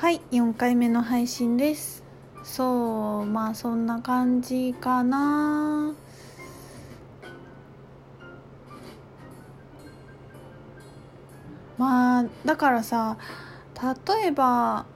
はい4回目の配信です。そうまあそんな感じかな。まあだからさ例えば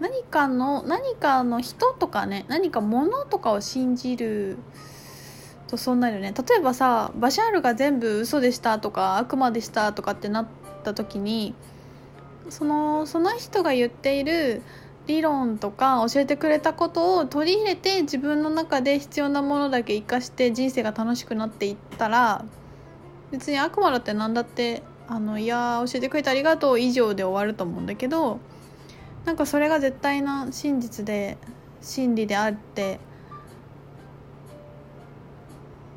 何かの何かの人とかね何か物とかを信じるとそうなるよね。例えばさバシャールが全部嘘でしたとか悪魔でしたとかってなった時にそのその人が言っている理論とか教えてくれたことを取り入れて自分の中で必要なものだけ生かして人生が楽しくなっていったら別に悪魔だって何だってあのいや教えてくれてありがとう以上で終わると思うんだけどなんかそれが絶対な真実で真理であって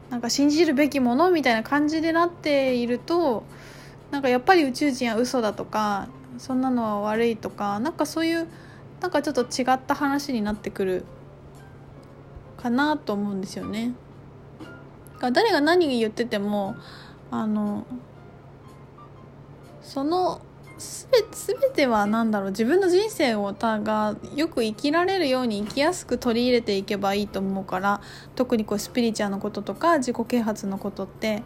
なんか信じるべきものみたいな感じでなっているとなんかやっぱり宇宙人は嘘だとかそんなのは悪いとかなんかそういうなんかちょっと違った話になってくるかなと思うんですよね。誰が何言っててもあのその全ては何だろう自分の人生をたがよく生きられるように生きやすく取り入れていけばいいと思うから特にこうスピリチュアルのこととか自己啓発のことって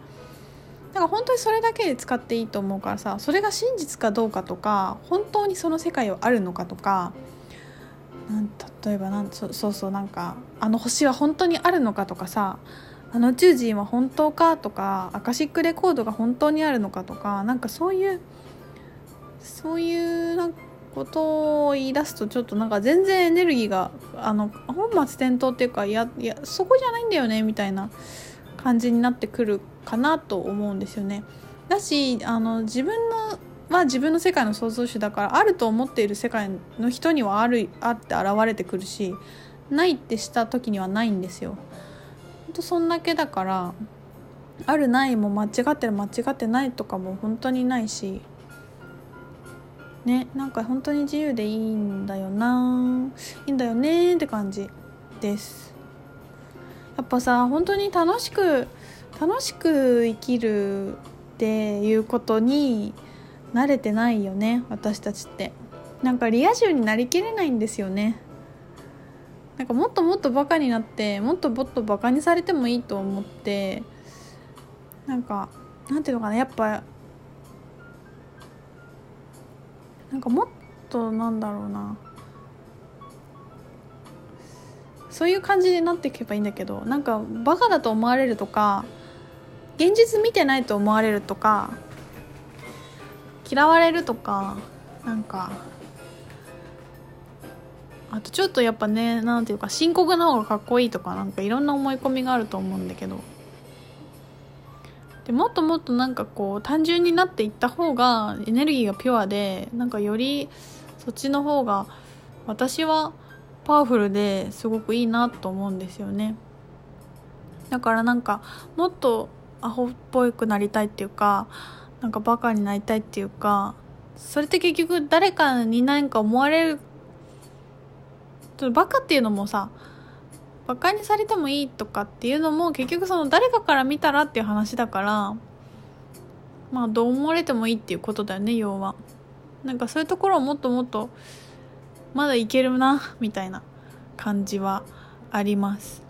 だから本当にそれだけで使っていいと思うからさそれが真実かどうかとか本当にその世界はあるのかとかなん例えばなんそそうそうなんかあの星は本当にあるのかとかさあの宇宙人は本当かとかアカシックレコードが本当にあるのかとかなんかそういうそういうなことを言い出すとちょっとなんか全然エネルギーがあの本末転倒っていうかいやいやそこじゃないんだよねみたいな感じになってくるかなと思うんですよね。だしあの自分のは自分の世界の創造主だからあると思っている世界の人にはあるあって現れてくるしないってした時にはないんですよ。ほんとそんだけだからあるないも間違ってる間違ってないとかも本当にないしねなんか本当に自由でいいんだよないいんだよねって感じですやっぱさ本当に楽しく楽しく生きるっていうことに慣れてないよね私たちって。なんかリア充になりきれないんですよね。なんかもっともっとバカになってもっともっとバカにされてもいいと思ってなんかなんていうのかなやっぱなんかもっとなんだろうな。そういう感じになっていけばいいんだけどなんかバカだと思われるとか現実見てないと思われるとか嫌われるとかなんかあとちょっとやっぱねなんていうか深刻な方がかっこいいとかなんかいろんな思い込みがあると思うんだけど。でもっともっとなんかこう単純になっていった方がエネルギーがピュアでなんかよりそっちの方が私はパワフルですごくいいなと思うんですよね。だからなんかもっとアホっぽくなりたいっていうかなんかバカになりたいっていうかそれって結局誰かに何か思われるバカっていうのもさバカにされてもいいとかっていうのも結局その誰かから見たらっていう話だからまあどう思われてもいいっていうことだよね要は。なんかそういうところをもっともっとまだいけるなみたいな感じはあります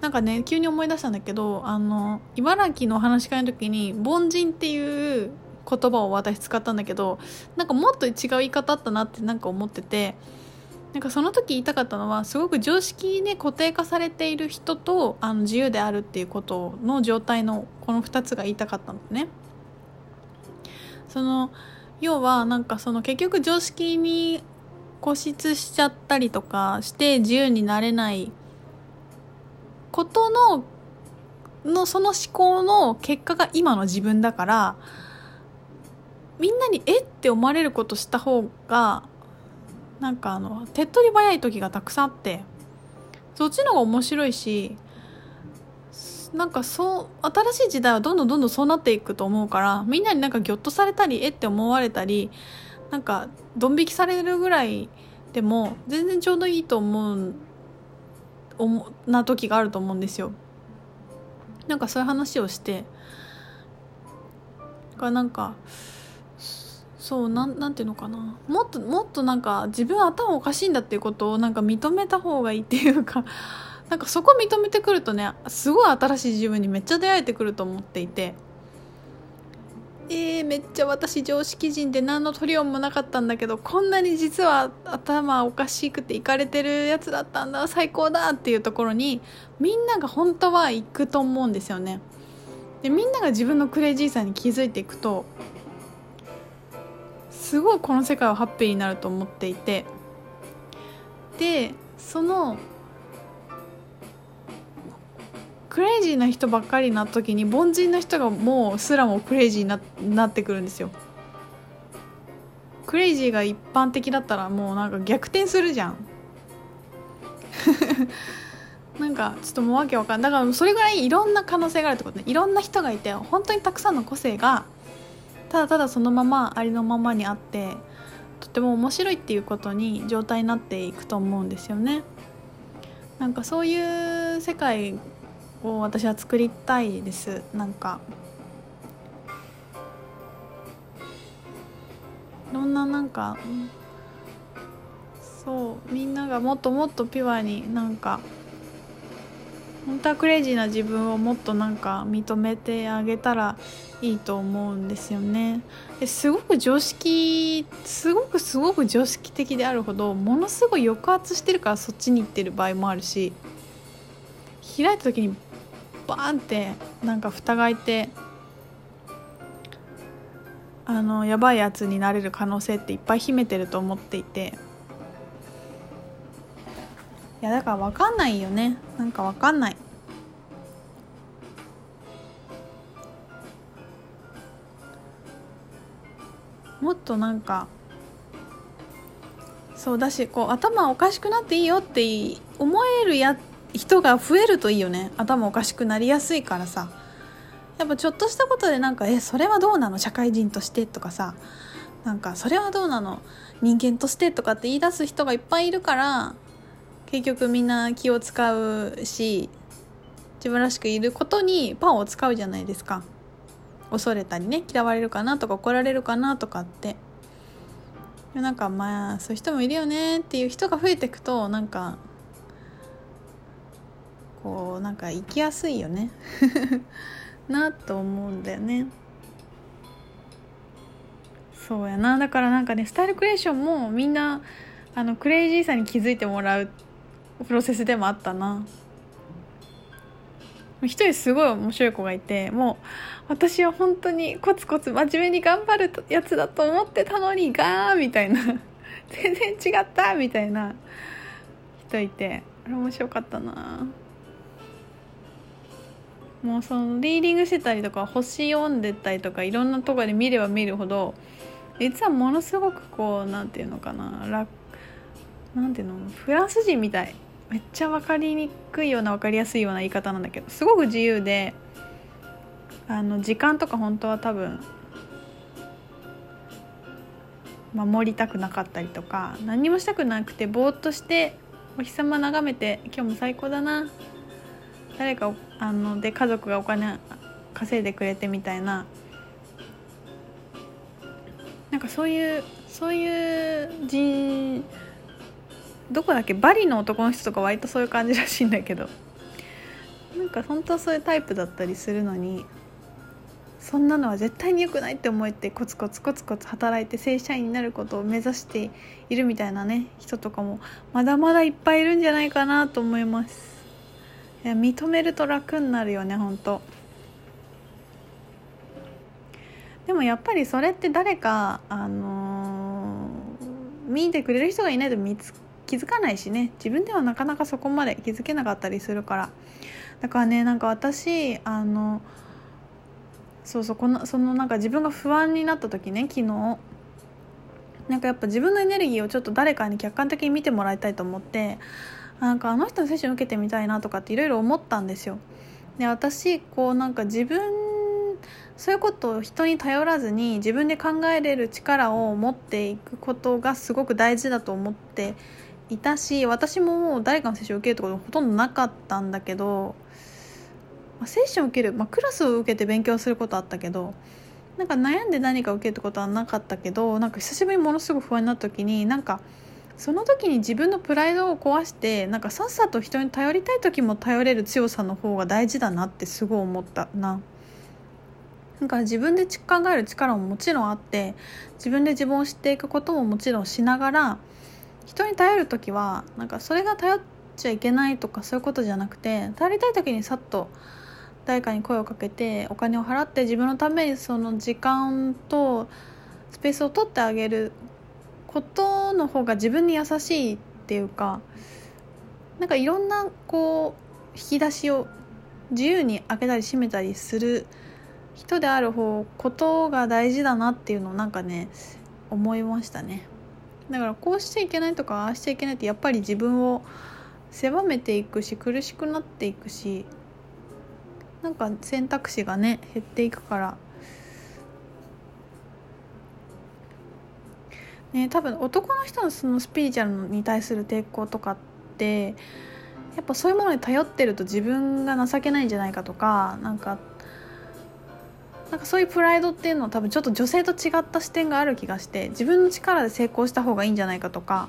なんかね急に思い出したんだけどあの茨城の話し会の時に凡人っていう言葉を私使ったんだけどなんかもっと違う言い方あったなってなんか思っててなんかその時言いたかったのはすごく常識で固定化されている人とあの自由であるっていうことの状態のこの2つが言いたかったのね。その要はなんかその結局常識に固執しちゃったりとかして自由になれないことののその思考の結果が今の自分だからみんなにえって思われることした方がなんかあの手っ取り早い時がたくさんあってそっちの方が面白いしなんかそう新しい時代はどんどんどんどんそうなっていくと思うからみんなになんかギョッとされたりえって思われたりなんかドン引きされるぐらいでも全然ちょうどいいと思うな時があると思うんですよ。なんかそういう話をしてがなんかそうなんなんていうのかなもっともっとなんか自分頭おかしいんだっていうことをなんか認めた方がいいっていうかなんかそこ認めてくるとねすごい新しい自分にめっちゃ出会えてくると思っていてえー、めっちゃ私常識人で何のトリオンもなかったんだけどこんなに実は頭おかしくていかれてるやつだったんだ。最高だっていうところにみんなが本当は行くと思うんですよね。でみんなが自分のクレイジーさに気づいていくとすごいこの世界はハッピーになると思っていて。でそのクレイジーな人ばっかりな時に凡人の人がもうすらもクレイジーにななってくるんですよ。クレイジーが一般的だったらもうなんか逆転するじゃん。なんかちょっともうわけわかんない。だからそれぐらいいろんな可能性があるってことね。いろんな人がいて本当にたくさんの個性がただただそのままありのままにあってとても面白いっていうことに状態になっていくと思うんですよね。なんかそういう世界を私は作りたいです。なんかいろんななんかそうみんながもっともっとピュアになんか本当はクレイジーな自分をもっとなんか認めてあげたらいいと思うんですよね。すごく常識すごくすごく常識的であるほどものすごい抑圧してるからそっちに行ってる場合もあるし開いた時にバーンってなんか蓋が開いてあのやばいやつになれる可能性っていっぱい秘めてると思っていて。いやだから分かんないよね。なんか分かんない。もっとなんかそうだしこう頭おかしくなっていいよって思えるや人が増えるといいよね。頭おかしくなりやすいからさ。やっぱちょっとしたことでなんか「えそれはどうなの？社会人として」とかさ。なんか「それはどうなの？人間として」とかって言い出す人がいっぱいいるから結局みんな気を使うし自分らしくいることにパンを使うじゃないですか。恐れたりね嫌われるかなとか怒られるかなとかって。なんかまあそういう人もいるよねっていう人が増えていくとなんかこうなんか生きやすいよね。なと思うんだよね。そうやな。だからなんかねスタイルクリエーションもみんなあのクレイジーさに気づいてもらうプロセスでもあったな。一人すごい面白い子がいてもう私は本当にコツコツ真面目に頑張るやつだと思ってたのにガーみたいな。全然違ったみたいな人いてあれ面白かったな。もうそのリーディングしてたりとか星読んでたりとかいろんなとこで見れば見るほど実はものすごくこう何て言うのかな楽なんていうのフランス人みたい。めっちゃ分かりにくいような分かりやすいような言い方なんだけどすごく自由であの時間とか本当は多分守りたくなかったりとか何もしたくなくてぼーっとしてお日様眺めて今日も最高だな誰かあので家族がお金稼いでくれてみたいななんかそういうそういう人どこだっけバリの男の人とか割とそういう感じらしいんだけどなんか本当はそういうタイプだったりするのにそんなのは絶対に良くないって思えてコツコツコツコツ働いて正社員になることを目指しているみたいなね人とかもまだまだいっぱいいるんじゃないかなと思います。いや認めると楽になるよね本当。でもやっぱりそれって誰かあのー、見てくれる人がいないと見つ気づかないしね。自分ではなかなかそこまで気づけなかったりするから。だからねなんか私あのそうそうこのそのなんか自分が不安になった時ね昨日。なんかやっぱ自分のエネルギーをちょっと誰かに客観的に見てもらいたいと思って。なんかあの人のセッション受けてみたいなとかっていろいろ思ったんですよ。で私こうなんか自分そういうことを人に頼らずに自分で考えれる力を持っていくことがすごく大事だと思っていたし私ももう誰かのセッションを受けるところほとんどなかったんだけど、まあ、セッションを受ける、まあ、クラスを受けて勉強することあったけどなんか悩んで何か受けるってことはなかったけどなんか久しぶりにものすごく不安になった時になんかその時に自分のプライドを壊してなんかさっさと人に頼りたい時も頼れる強さの方が大事だなってすごい思ったな。なんか自分で考える力ももちろんあって自分で自分を知っていくことももちろんしながら人に頼る時はなんかそれが頼っちゃいけないとかそういうことじゃなくて頼りたい時にさっと誰かに声をかけてお金を払って自分のためにその時間とスペースを取ってあげることの方が自分に優しいっていうかなんかいろんなこう引き出しを自由に開けたり閉めたりする人である方ことが大事だなっていうのをなんかね思いましたね。だからこうしちゃいけないとかああしちゃいけないってやっぱり自分を狭めていくし苦しくなっていくしなんか選択肢がね減っていくからね多分男の人のそのスピリチュアルに対する抵抗とかってやっぱそういうものに頼ってると自分が情けないんじゃないかとかなんかなんかそういうプライドっていうのは多分ちょっと女性と違った視点がある気がして自分の力で成功した方がいいんじゃないかとか。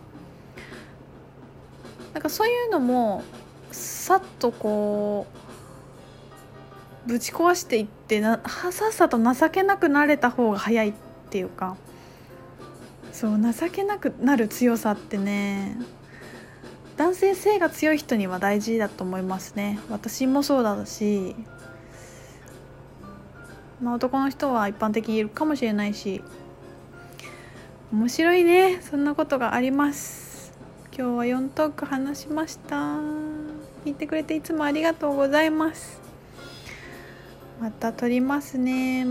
なんかそういうのもさっとこうぶち壊していってなさっさと情けなくなれた方が早いっていうか。そう情けなくなる強さってね男性性が強い人には大事だと思いますね。私もそうだしまあ、男の人は一般的にいるかもしれないし面白いね。そんなことがあります。今日は4トーク話しました。聞いてくれていつもありがとうございます。また撮りますね。